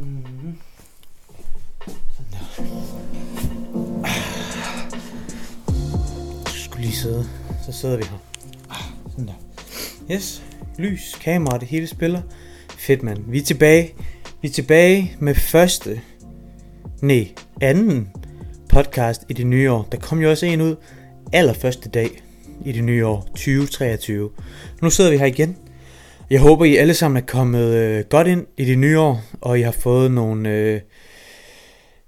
Mm-hmm. Mm. Sådan der. Så skulle lige sidde. Så sidder vi her. Ah, Sådan der. Yes. Lys, kamera, det hele spiller. Fedt, mand. Vi er tilbage. Vi er tilbage med første, nej, anden podcast i det nye år. Der kom jo også en ud allerførste dag i det nye år, 2023. Nu sidder vi her igen. Jeg håber, I alle sammen er kommet øh, godt ind i det nye år, og I har fået nogle, øh,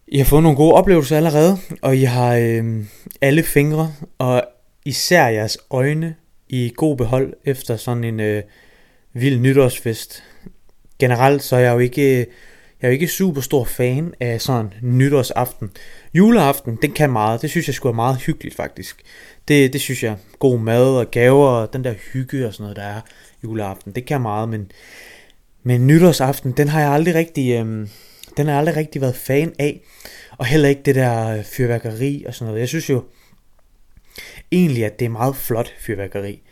I har fået nogle gode oplevelser allerede, og I har øh, alle fingre, og især jeres øjne i god behold efter sådan en øh, vild nytårsfest. Generelt så er jeg jo ikke, øh, jeg er jo ikke super stor fan af sådan nytårsaften. Juleaften, den kan meget. Det synes jeg skulle er meget hyggeligt faktisk. Det, det synes jeg. God mad og gaver og den der hygge og sådan noget, der er juleaften. Det kan jeg meget, men, men nytårsaften, den har jeg aldrig rigtig, øhm, den har jeg aldrig rigtig været fan af. Og heller ikke det der øh, fyrværkeri og sådan noget. Jeg synes jo egentlig, at det er meget flot fyrværkeri.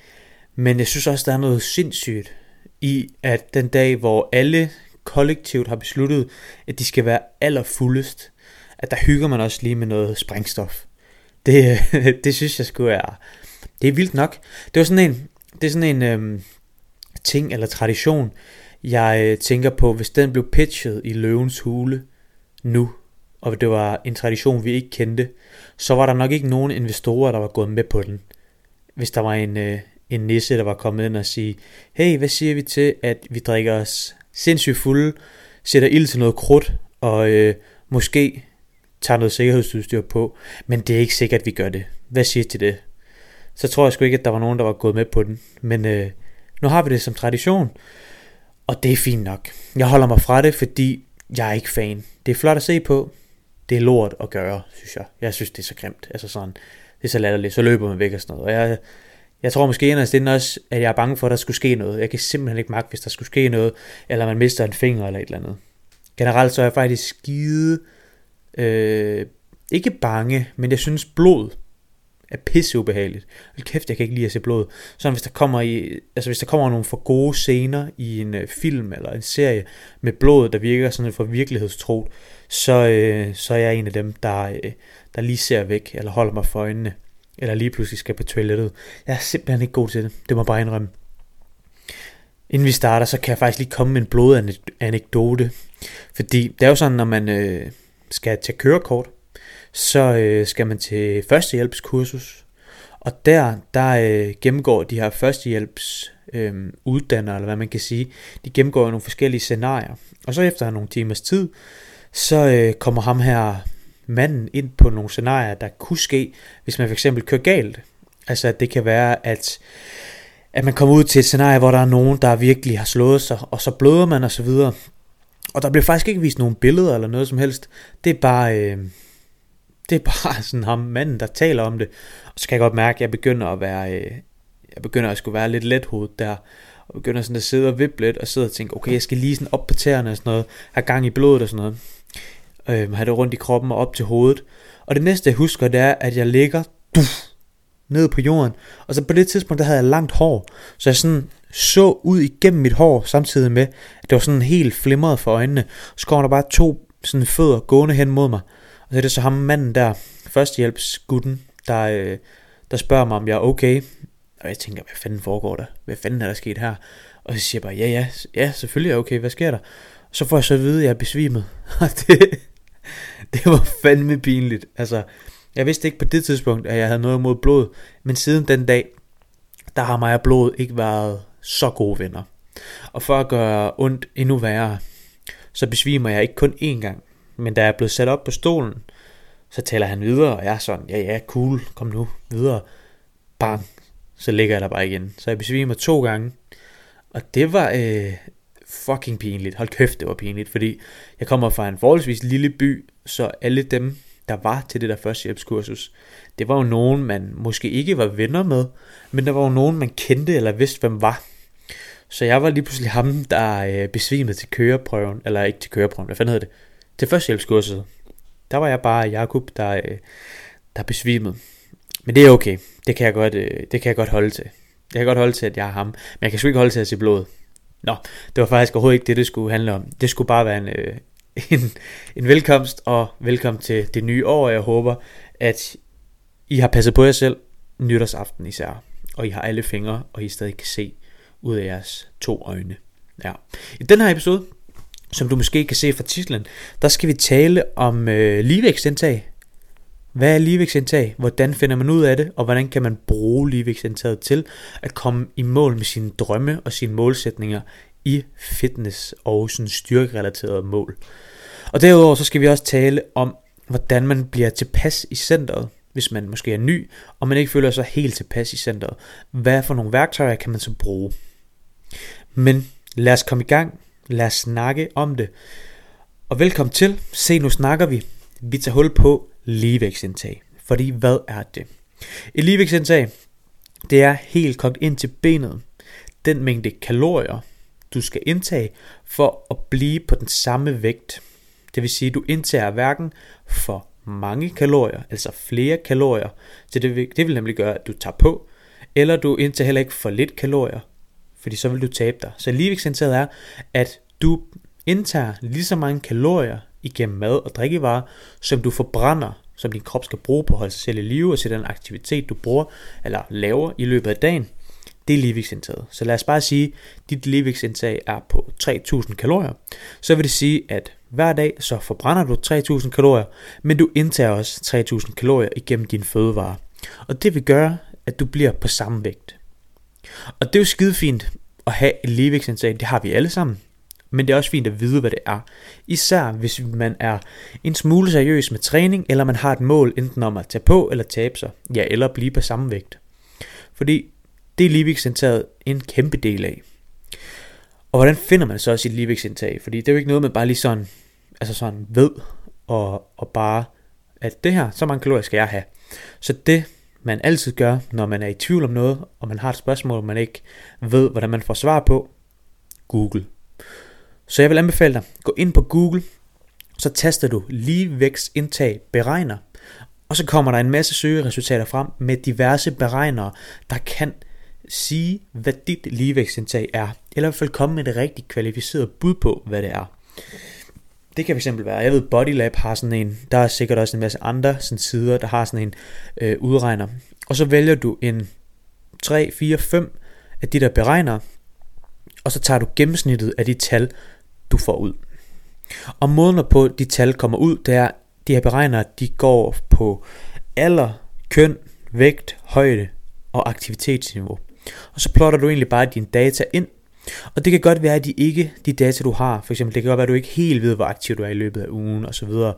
Men jeg synes også, der er noget sindssygt i, at den dag, hvor alle kollektivt har besluttet, at de skal være allerfuldest, at der hygger man også lige med noget sprængstof. Det, det synes jeg skulle er, det er vildt nok. Det var sådan en, det er sådan en øhm, ting eller tradition, jeg øh, tænker på, hvis den blev pitchet i løvens hule nu, og det var en tradition, vi ikke kendte, så var der nok ikke nogen investorer, der var gået med på den. Hvis der var en, øh, en nisse, der var kommet ind og sige, hey, hvad siger vi til, at vi drikker os sindssygt fulde, sætter ild til noget krudt, og øh, måske tager noget sikkerhedsudstyr på, men det er ikke sikkert, at vi gør det. Hvad siger til det? Så tror jeg sgu ikke, at der var nogen, der var gået med på den. Men øh, nu har vi det som tradition, og det er fint nok. Jeg holder mig fra det, fordi jeg er ikke fan. Det er flot at se på. Det er lort at gøre, synes jeg. Jeg synes, det er så grimt. Altså sådan, det er så latterligt. Så løber man væk og sådan noget. Og jeg, jeg tror måske inderst inden også, at jeg er bange for, at der skulle ske noget. Jeg kan simpelthen ikke magte, hvis der skulle ske noget, eller man mister en finger eller et eller andet. Generelt så er jeg faktisk skide, øh, ikke bange, men jeg synes blod er pisse ubehageligt. Hold kæft, jeg kan ikke lide at se blod. Så hvis der kommer i, altså hvis der kommer nogle for gode scener i en øh, film eller en serie med blod, der virker sådan for virkelighedstro, så, øh, så er jeg en af dem, der, øh, der lige ser væk, eller holder mig for øjnene, eller lige pludselig skal på toilettet. Jeg er simpelthen ikke god til det. Det må jeg bare indrømme. Inden vi starter, så kan jeg faktisk lige komme med en blodanekdote. Fordi det er jo sådan, når man øh, skal tage kørekort, så øh, skal man til førstehjælpskursus. Og der, der øh, gennemgår de her førstehjælps øh, uddannere, eller hvad man kan sige, de gennemgår nogle forskellige scenarier. Og så efter nogle timers tid, så øh, kommer ham her manden ind på nogle scenarier, der kunne ske, hvis man fx kører galt. Altså at det kan være, at, at man kommer ud til et scenarie, hvor der er nogen, der virkelig har slået sig, og så bløder man og så videre. Og der bliver faktisk ikke vist nogen billeder eller noget som helst. Det er bare, øh, det er bare sådan ham manden, der taler om det. Og så kan jeg godt mærke, at jeg begynder at være, øh, jeg begynder at skulle være lidt let hoved der. Og begynder sådan at sidde og vippe lidt, og sidde og tænke, okay, jeg skal lige sådan op på tæerne og sådan noget. Have gang i blodet og sådan noget øh, have det rundt i kroppen og op til hovedet. Og det næste jeg husker, det er, at jeg ligger duf, ned på jorden. Og så på det tidspunkt, der havde jeg langt hår. Så jeg sådan så ud igennem mit hår, samtidig med, at det var sådan helt flimret for øjnene. Så kommer der bare to sådan fødder gående hen mod mig. Og så er det så ham manden der, førstehjælpsgutten, der, øh, der spørger mig, om jeg er okay. Og jeg tænker, hvad fanden foregår der? Hvad fanden er der sket her? Og så siger jeg bare, ja, ja, ja, selvfølgelig er jeg okay, hvad sker der? Så får jeg så at vide, at jeg er besvimet. Og det, det var fandme pinligt. Altså, jeg vidste ikke på det tidspunkt, at jeg havde noget imod blod, men siden den dag, der har mig og blod ikke været så gode venner. Og for at gøre ondt endnu værre, så besvimer jeg ikke kun én gang, men da jeg er blevet sat op på stolen, så taler han videre, og jeg er sådan, ja ja, cool, kom nu, videre. Bang, så ligger jeg der bare igen. Så jeg besvimer to gange, og det var, øh, fucking pinligt. Hold kæft, det var pinligt, fordi jeg kommer fra en forholdsvis lille by, så alle dem, der var til det der førstehjælpskursus, det var jo nogen, man måske ikke var venner med, men der var jo nogen, man kendte eller vidste, hvem var. Så jeg var lige pludselig ham, der øh, besvimede til køreprøven, eller ikke til køreprøven, hvad fanden hedder det? Til førstehjælpskurset. Der var jeg bare Jakob, der, øh, der besvimede. Men det er okay. Det kan jeg godt, øh, det kan jeg godt holde til. Jeg kan godt holde til, at jeg er ham. Men jeg kan sgu ikke holde til at se blod. Nå, det var faktisk overhovedet ikke det, det skulle handle om. Det skulle bare være en, øh, en, en velkomst og velkommen til det nye år. Jeg håber, at I har passet på jer selv nytårsaften især, og I har alle fingre, og I stadig kan se ud af jeres to øjne. Ja. I den her episode, som du måske kan se fra titlen, der skal vi tale om øh, ligevægtsindtag. Hvad er ligevægtsindtag? Hvordan finder man ud af det? Og hvordan kan man bruge ligevægtsindtaget til at komme i mål med sine drømme og sine målsætninger i fitness og sådan styrkerelaterede mål. Og derudover så skal vi også tale om, hvordan man bliver tilpas i centret, hvis man måske er ny, og man ikke føler sig helt tilpas i centret. Hvad for nogle værktøjer kan man så bruge? Men lad os komme i gang. Lad os snakke om det. Og velkommen til. Se, nu snakker vi. Vi tager hul på ligevægtsindtag. Fordi hvad er det? Et ligevægtsindtag, det er helt kogt ind til benet. Den mængde kalorier, du skal indtage for at blive på den samme vægt. Det vil sige, at du indtager hverken for mange kalorier, altså flere kalorier, så det vil, det vil nemlig gøre, at du tager på, eller du indtager heller ikke for lidt kalorier, fordi så vil du tabe dig. Så ligevægtsindtaget er, at du indtager lige så mange kalorier igennem mad og drikkevarer, som du forbrænder, som din krop skal bruge på at holde sig selv i live og til den aktivitet, du bruger eller laver i løbet af dagen det er ligevægtsindtaget. Så lad os bare sige, at dit ligevægtsindtag er på 3000 kalorier. Så vil det sige, at hver dag så forbrænder du 3000 kalorier, men du indtager også 3000 kalorier igennem dine fødevarer. Og det vil gøre, at du bliver på samme vægt. Og det er jo skide fint at have et Liebig's-indtag, det har vi alle sammen. Men det er også fint at vide, hvad det er. Især hvis man er en smule seriøs med træning, eller man har et mål enten om at tage på eller tabe sig, ja, eller blive på samme vægt. Fordi det er ligevægtsindtaget en kæmpe del af. Og hvordan finder man så sit ligevægtsindtag? Fordi det er jo ikke noget, man bare lige sådan, altså sådan ved, og, og bare, at det her, så mange kalorier skal jeg have. Så det, man altid gør, når man er i tvivl om noget, og man har et spørgsmål, man ikke ved, hvordan man får svar på, Google. Så jeg vil anbefale dig, gå ind på Google, så taster du ligevækstindtag beregner, og så kommer der en masse søgeresultater frem med diverse beregnere, der kan sige, hvad dit ligevækstindtag er, eller i hvert fald komme med et rigtig kvalificeret bud på, hvad det er. Det kan fx være, jeg ved Bodylab har sådan en, der er sikkert også en masse andre sådan sider, der har sådan en øh, udregner. Og så vælger du en 3, 4, 5 af de der beregner, og så tager du gennemsnittet af de tal, du får ud. Og måden på de tal kommer ud, det er, de her beregnere, de går på alder, køn, vægt, højde og aktivitetsniveau. Og så plotter du egentlig bare dine data ind, og det kan godt være, at de ikke, de data du har, for eksempel, det kan godt være, at du ikke helt ved, hvor aktiv du er i løbet af ugen og så videre,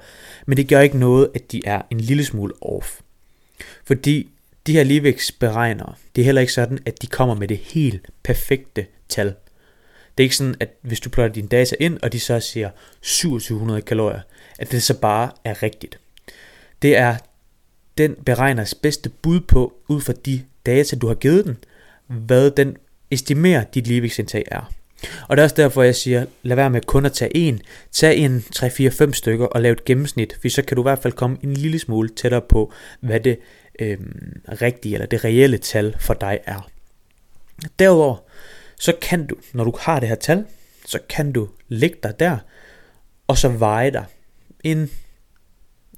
men det gør ikke noget, at de er en lille smule off. Fordi de her ligevægtsberegnere, det er heller ikke sådan, at de kommer med det helt perfekte tal. Det er ikke sådan, at hvis du plotter dine data ind, og de så siger 2700 kalorier, at det så bare er rigtigt. Det er den beregners bedste bud på, ud fra de data, du har givet den, hvad den estimerer dit ligevægtsindtag er. Og det er også derfor, jeg siger, lad være med kun at tage en. Tag en 3-4-5 stykker og lav et gennemsnit, for så kan du i hvert fald komme en lille smule tættere på, hvad det øh, rigtige eller det reelle tal for dig er. Derudover, så kan du, når du har det her tal, så kan du lægge dig der, og så veje dig en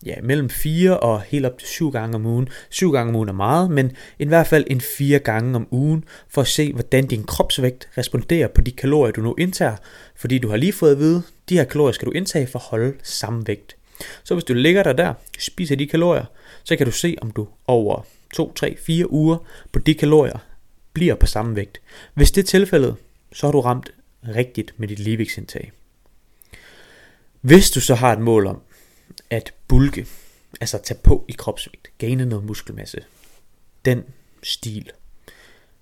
ja, mellem 4 og helt op til 7 gange om ugen. 7 gange om ugen er meget, men i hvert fald en 4 gange om ugen, for at se, hvordan din kropsvægt responderer på de kalorier, du nu indtager, fordi du har lige fået at vide, de her kalorier skal du indtage for at holde samme vægt. Så hvis du ligger der der, spiser de kalorier, så kan du se, om du over 2, 3, 4 uger på de kalorier bliver på samme vægt. Hvis det er tilfældet, så har du ramt rigtigt med dit ligevægtsindtag. Hvis du så har et mål om, at bulke, altså tage på i kropsvægt, gaine noget muskelmasse, den stil,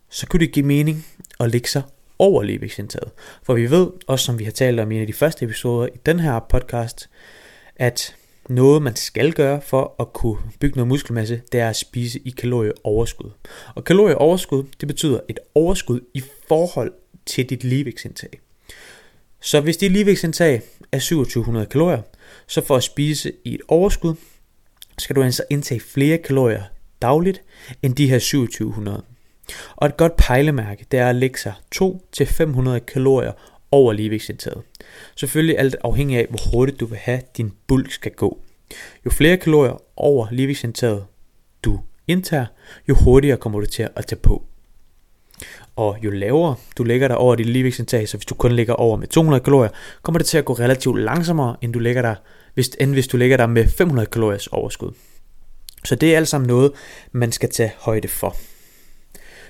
så kunne det give mening at lægge sig over ligevægtsindtaget. For vi ved, også som vi har talt om i en af de første episoder i den her podcast, at noget man skal gøre for at kunne bygge noget muskelmasse, det er at spise i kalorieoverskud. Og kalorieoverskud, det betyder et overskud i forhold til dit ligevægtsindtag. Så hvis dit ligevægtsindtag er 2700 kalorier, så for at spise i et overskud, skal du altså indtage flere kalorier dagligt end de her 2700. Og et godt pejlemærke, det er at lægge sig 2-500 kalorier over ligevægtsindtaget. Selvfølgelig alt afhængig af, hvor hurtigt du vil have, din bulk skal gå. Jo flere kalorier over ligevægtsindtaget du indtager, jo hurtigere kommer du til at tage på. Og jo lavere du lægger dig over dit ligevægtsindtag, så hvis du kun ligger over med 200 kalorier, kommer det til at gå relativt langsommere, end, du ligger der, hvis, end hvis du ligger der med 500 kaloriers overskud. Så det er alt sammen noget, man skal tage højde for.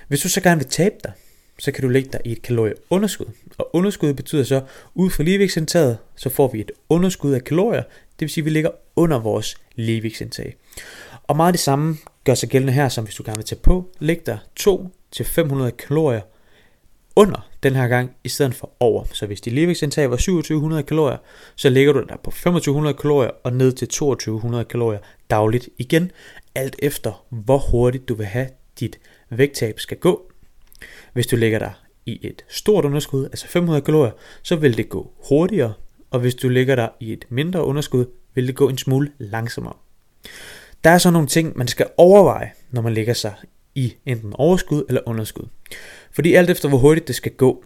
Hvis du så gerne vil tabe dig, så kan du lægge dig i et kalorieunderskud. Og underskud betyder så, ud fra ligevægtsindtaget, så får vi et underskud af kalorier, det vil sige, at vi ligger under vores ligevægtsindtag. Og meget det samme gør sig gældende her, som hvis du gerne vil tage på. Læg dig til 500 kalorier under den her gang, i stedet for over. Så hvis dit ligevægtsindtag var 2700 kalorier, så ligger du der på 2500 kalorier og ned til 2200 kalorier dagligt igen, alt efter hvor hurtigt du vil have dit vægttab skal gå. Hvis du ligger der i et stort underskud, altså 500 kalorier, så vil det gå hurtigere, og hvis du ligger der i et mindre underskud, vil det gå en smule langsommere. Der er så nogle ting, man skal overveje, når man lægger sig i enten overskud eller underskud. Fordi alt efter hvor hurtigt det skal gå,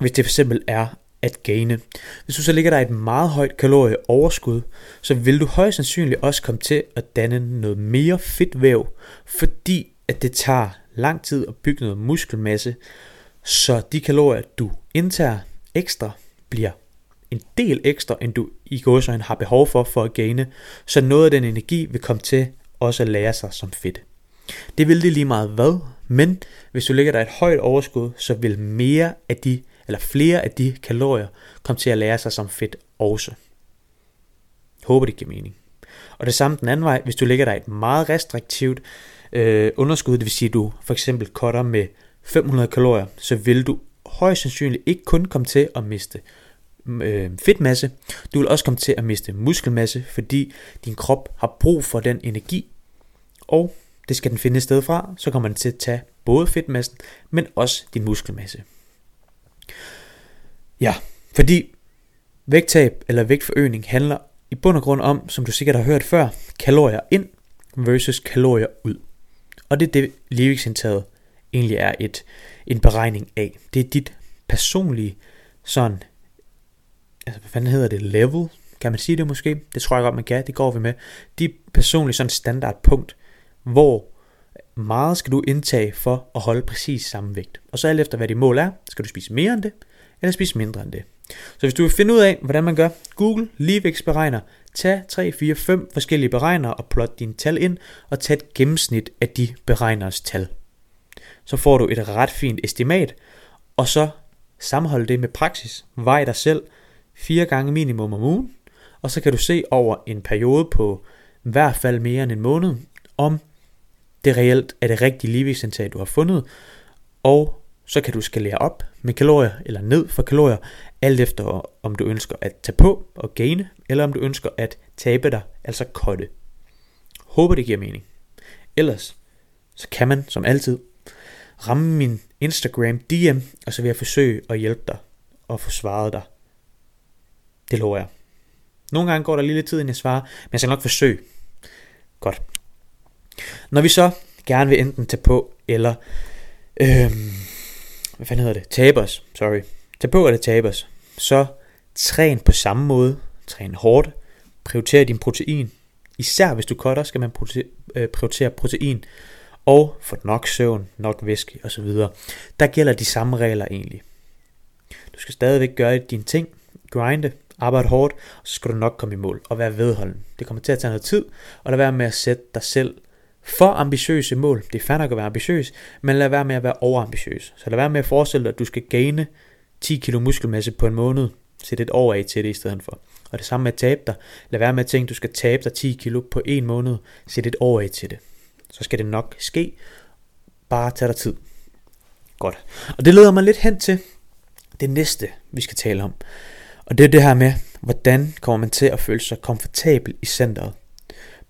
hvis det fx er at gaine. Hvis du så ligger der et meget højt kalorieoverskud, så vil du højst sandsynligt også komme til at danne noget mere fedtvæv, fordi at det tager lang tid at bygge noget muskelmasse, så de kalorier, du indtager ekstra, bliver en del ekstra, end du i gåsøjne har behov for for at gaine, så noget af den energi vil komme til også at lære sig som fedt. Det vil det lige meget hvad, men hvis du lægger dig et højt overskud, så vil mere af de, eller flere af de kalorier komme til at lære sig som fedt også. Håber det giver mening. Og det samme den anden vej, hvis du lægger dig et meget restriktivt øh, underskud, det vil sige, at du for eksempel cutter med 500 kalorier, så vil du højst sandsynligt ikke kun komme til at miste øh, fedtmasse, du vil også komme til at miste muskelmasse, fordi din krop har brug for den energi, og det skal den finde et sted fra, så kommer den til at tage både fedtmassen, men også din muskelmasse. Ja, fordi vægttab eller vægtforøgning handler i bund og grund om, som du sikkert har hørt før, kalorier ind versus kalorier ud. Og det er det, levingsindtaget egentlig er et, en beregning af. Det er dit personlige sådan, altså hvad fanden hedder det, level, kan man sige det måske? Det tror jeg godt, man kan, det går vi med. Dit personlige sådan standardpunkt, hvor meget skal du indtage for at holde præcis samme vægt. Og så alt efter hvad dit mål er, skal du spise mere end det, eller spise mindre end det. Så hvis du vil finde ud af, hvordan man gør, Google ligevægtsberegner, tag 3, 4, 5 forskellige beregnere og plot dine tal ind, og tag et gennemsnit af de beregneres tal. Så får du et ret fint estimat, og så sammenhold det med praksis. Vej dig selv fire gange minimum om ugen, og så kan du se over en periode på i hvert fald mere end en måned, om det reelt er det rigtige ligevægtsindtag, du har fundet, og så kan du skalere op med kalorier eller ned for kalorier, alt efter om du ønsker at tage på og gaine, eller om du ønsker at tabe dig, altså kotte. Håber det giver mening. Ellers, så kan man som altid ramme min Instagram DM, og så vil jeg forsøge at hjælpe dig og få svaret dig. Det lover jeg. Nogle gange går der lige lidt tid, inden jeg svarer, men jeg skal nok forsøge. Godt. Når vi så gerne vil enten tage på, eller øhm, hvad fanden hedder det, Tabers, sorry, Tag på eller tabers. så træn på samme måde, træn hårdt, prioriter din protein, især hvis du cutter, skal man øh, prioritere protein, og få nok søvn, nok væske osv. Der gælder de samme regler egentlig. Du skal stadigvæk gøre dine ting, grinde, arbejde hårdt, og så skal du nok komme i mål og være vedholden. Det kommer til at tage noget tid, og lad være med at sætte dig selv for ambitiøse mål. Det er fair nok at være ambitiøs, men lad være med at være overambitiøs. Så lad være med at forestille dig, at du skal gaine 10 kilo muskelmasse på en måned. Sæt et år af til det i stedet for. Og det samme med at tabe dig. Lad være med at tænke, at du skal tabe dig 10 kilo på en måned. Sæt et år af til det. Så skal det nok ske. Bare tag dig tid. Godt. Og det leder mig lidt hen til det næste, vi skal tale om. Og det er det her med, hvordan kommer man til at føle sig komfortabel i centret.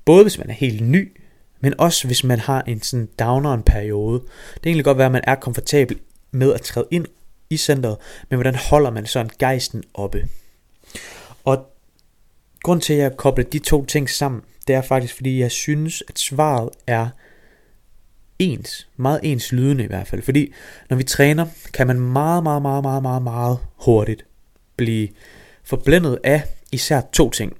Både hvis man er helt ny men også hvis man har en sådan downeren periode. Det kan egentlig godt være, at man er komfortabel med at træde ind i centret, men hvordan holder man sådan gejsten oppe? Og grund til, at jeg kobler de to ting sammen, det er faktisk, fordi jeg synes, at svaret er ens, meget ens lydende i hvert fald, fordi når vi træner, kan man meget, meget, meget, meget, meget, meget hurtigt blive forblændet af især to ting.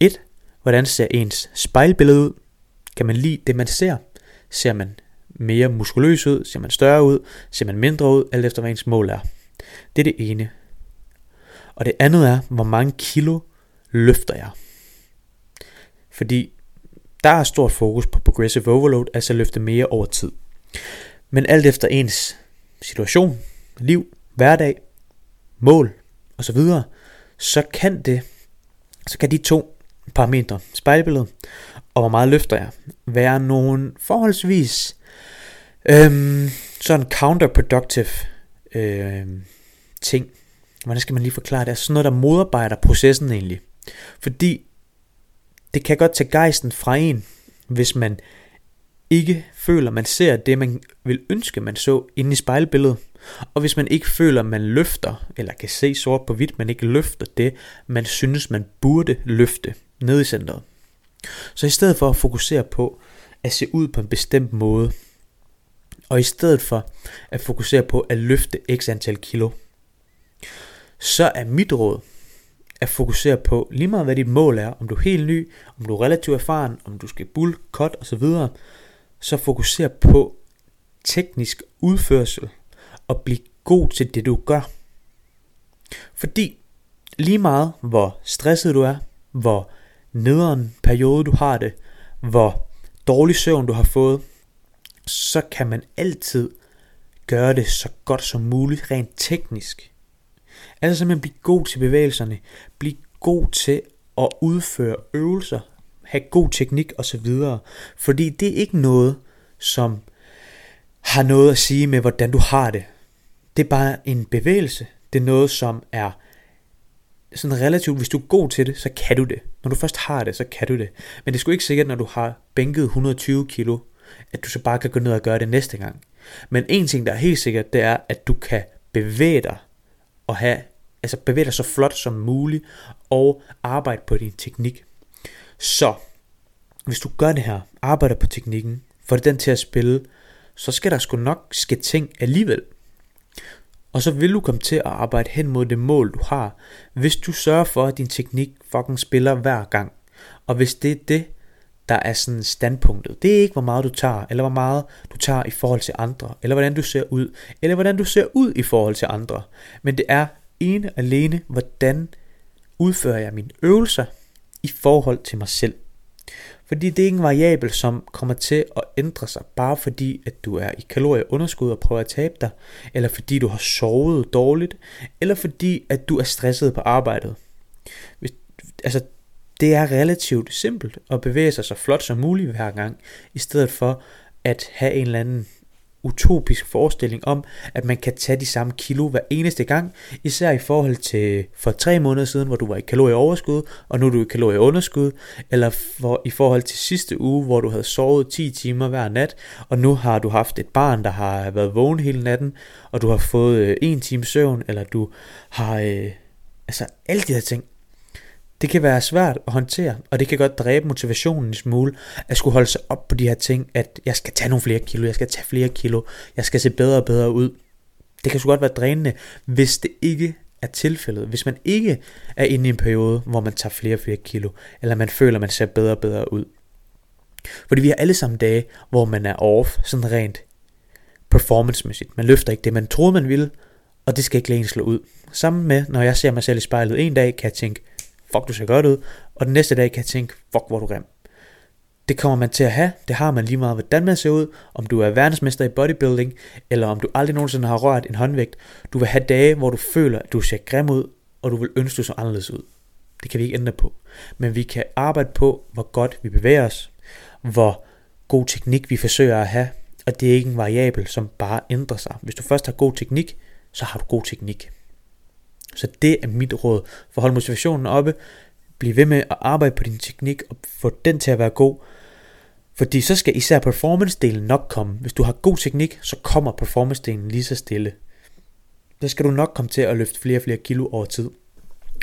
Et, hvordan ser ens spejlbillede ud? Kan man lide det, man ser? Ser man mere muskuløs ud? Ser man større ud? Ser man mindre ud? Alt efter hvad ens mål er. Det er det ene. Og det andet er, hvor mange kilo løfter jeg? Fordi der er stort fokus på progressive overload, altså løfte mere over tid. Men alt efter ens situation, liv, hverdag, mål osv., så kan det, så kan de to parametre, spejlbilledet og hvor meget løfter jeg, være nogle forholdsvis øhm, sådan counterproductive øhm, ting. Hvordan skal man lige forklare det? Er sådan noget, der modarbejder processen egentlig. Fordi det kan godt tage gejsten fra en, hvis man ikke føler, man ser det, man vil ønske, man så inde i spejlbilledet. Og hvis man ikke føler, man løfter, eller kan se sort på hvidt, man ikke løfter det, man synes, man burde løfte ned i centret. Så i stedet for at fokusere på at se ud på en bestemt måde, og i stedet for at fokusere på at løfte x antal kilo, så er mit råd at fokusere på lige meget hvad dit mål er, om du er helt ny, om du er relativt erfaren, om du skal bull, cut osv., så fokuser på teknisk udførsel og blive god til det du gør. Fordi lige meget hvor stresset du er, hvor nederen periode du har det, hvor dårlig søvn du har fået, så kan man altid gøre det så godt som muligt rent teknisk. Altså simpelthen blive god til bevægelserne, blive god til at udføre øvelser, have god teknik osv. Fordi det er ikke noget, som har noget at sige med, hvordan du har det. Det er bare en bevægelse. Det er noget, som er sådan relativt, hvis du er god til det, så kan du det. Når du først har det, så kan du det. Men det er sgu ikke sikkert, når du har bænket 120 kilo, at du så bare kan gå ned og gøre det næste gang. Men en ting, der er helt sikkert, det er, at du kan bevæge dig og have, altså bevæge dig så flot som muligt og arbejde på din teknik. Så hvis du gør det her, arbejder på teknikken, får det den til at spille, så skal der sgu nok ske ting alligevel. Og så vil du komme til at arbejde hen mod det mål, du har, hvis du sørger for, at din teknik fucking spiller hver gang. Og hvis det er det, der er sådan standpunktet. Det er ikke, hvor meget du tager, eller hvor meget du tager i forhold til andre, eller hvordan du ser ud, eller hvordan du ser ud i forhold til andre. Men det er ene alene, hvordan udfører jeg mine øvelser i forhold til mig selv. Fordi det er ikke en variabel, som kommer til at ændre sig, bare fordi, at du er i kalorieunderskud og prøver at tabe dig, eller fordi du har sovet dårligt, eller fordi, at du er stresset på arbejdet. Hvis, altså, det er relativt simpelt at bevæge sig så flot som muligt hver gang, i stedet for at have en eller anden utopisk forestilling om, at man kan tage de samme kilo hver eneste gang, især i forhold til for tre måneder siden, hvor du var i kalorieoverskud, og nu er du i kalorieunderskud, eller for, i forhold til sidste uge, hvor du havde sovet 10 timer hver nat, og nu har du haft et barn, der har været vågen hele natten, og du har fået øh, en time søvn, eller du har, øh, altså alle de her ting, det kan være svært at håndtere, og det kan godt dræbe motivationen en smule, at skulle holde sig op på de her ting, at jeg skal tage nogle flere kilo, jeg skal tage flere kilo, jeg skal se bedre og bedre ud. Det kan så godt være drænende, hvis det ikke er tilfældet. Hvis man ikke er inde i en periode, hvor man tager flere og flere kilo, eller man føler, man ser bedre og bedre ud. Fordi vi har alle sammen dage, hvor man er off, sådan rent performancemæssigt. Man løfter ikke det, man troede, man ville, og det skal ikke længere slå ud. Sammen med, når jeg ser mig selv i spejlet en dag, kan jeg tænke, fuck du ser godt ud, og den næste dag kan jeg tænke, fuck hvor du grim. Det kommer man til at have, det har man lige meget, hvordan man ser ud, om du er verdensmester i bodybuilding, eller om du aldrig nogensinde har rørt en håndvægt. Du vil have dage, hvor du føler, at du ser grim ud, og du vil ønske, du så anderledes ud. Det kan vi ikke ændre på. Men vi kan arbejde på, hvor godt vi bevæger os, hvor god teknik vi forsøger at have, og det er ikke en variabel, som bare ændrer sig. Hvis du først har god teknik, så har du god teknik. Så det er mit råd. For hold motivationen oppe. Bliv ved med at arbejde på din teknik og få den til at være god. Fordi så skal især performance-delen nok komme. Hvis du har god teknik, så kommer performance-delen lige så stille. Så skal du nok komme til at løfte flere og flere kilo over tid.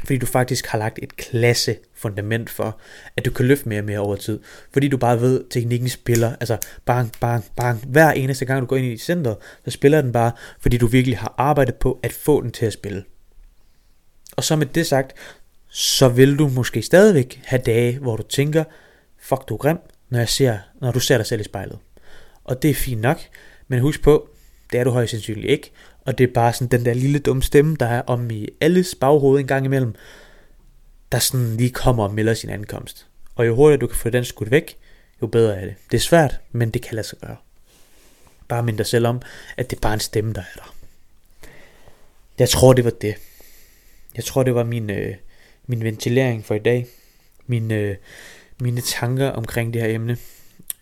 Fordi du faktisk har lagt et klasse fundament for, at du kan løfte mere og mere over tid. Fordi du bare ved, at teknikken spiller. Altså bang, bang, bang. Hver eneste gang du går ind i centret, så spiller den bare, fordi du virkelig har arbejdet på at få den til at spille. Og så med det sagt, så vil du måske stadigvæk have dage, hvor du tænker, fuck du er grim, når, jeg ser, når du ser dig selv i spejlet. Og det er fint nok, men husk på, det er du højst sandsynligt ikke, og det er bare sådan den der lille dumme stemme, der er om i alles baghoved en gang imellem, der sådan lige kommer og melder sin ankomst. Og jo hurtigere du kan få den skudt væk, jo bedre er det. Det er svært, men det kan lade sig gøre. Bare mind dig selv om, at det er bare en stemme, der er der. Jeg tror, det var det. Jeg tror, det var min, øh, min ventilering for i dag. Min, øh, mine tanker omkring det her emne.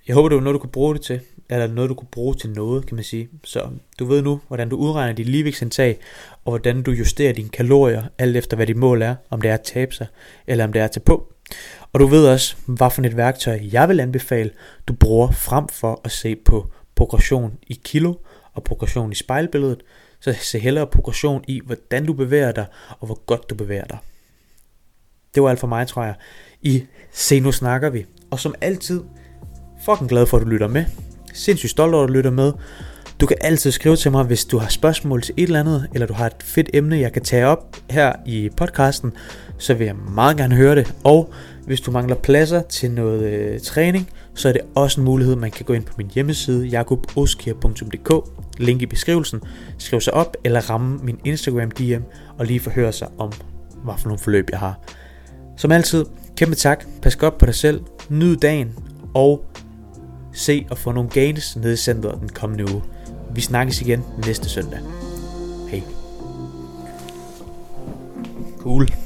Jeg håber, det var noget, du kunne bruge det til. Eller noget, du kunne bruge til noget, kan man sige. Så du ved nu, hvordan du udregner dit ligevægtsindtag, og hvordan du justerer dine kalorier, alt efter hvad dit mål er, om det er at tabe sig, eller om det er at tage på. Og du ved også, hvad for et værktøj jeg vil anbefale, du bruger frem for at se på progression i kilo og progression i spejlbilledet, så se hellere progression i, hvordan du bevæger dig, og hvor godt du bevæger dig. Det var alt for mig, tror jeg. I Se Nu Snakker Vi. Og som altid, fucking glad for, at du lytter med. Sindssygt stolt over, at du lytter med. Du kan altid skrive til mig, hvis du har spørgsmål til et eller andet, eller du har et fedt emne, jeg kan tage op her i podcasten, så vil jeg meget gerne høre det. Og hvis du mangler pladser til noget øh, træning, så er det også en mulighed, man kan gå ind på min hjemmeside, jakoboskir.dk, link i beskrivelsen, skrive sig op eller ramme min Instagram DM og lige forhøre sig om, hvad for nogle forløb jeg har. Som altid, kæmpe tak, pas godt på dig selv, nyd dagen og se og få nogle gains nede i centret den kommende uge. Vi snakkes igen næste søndag. Hej. Cool.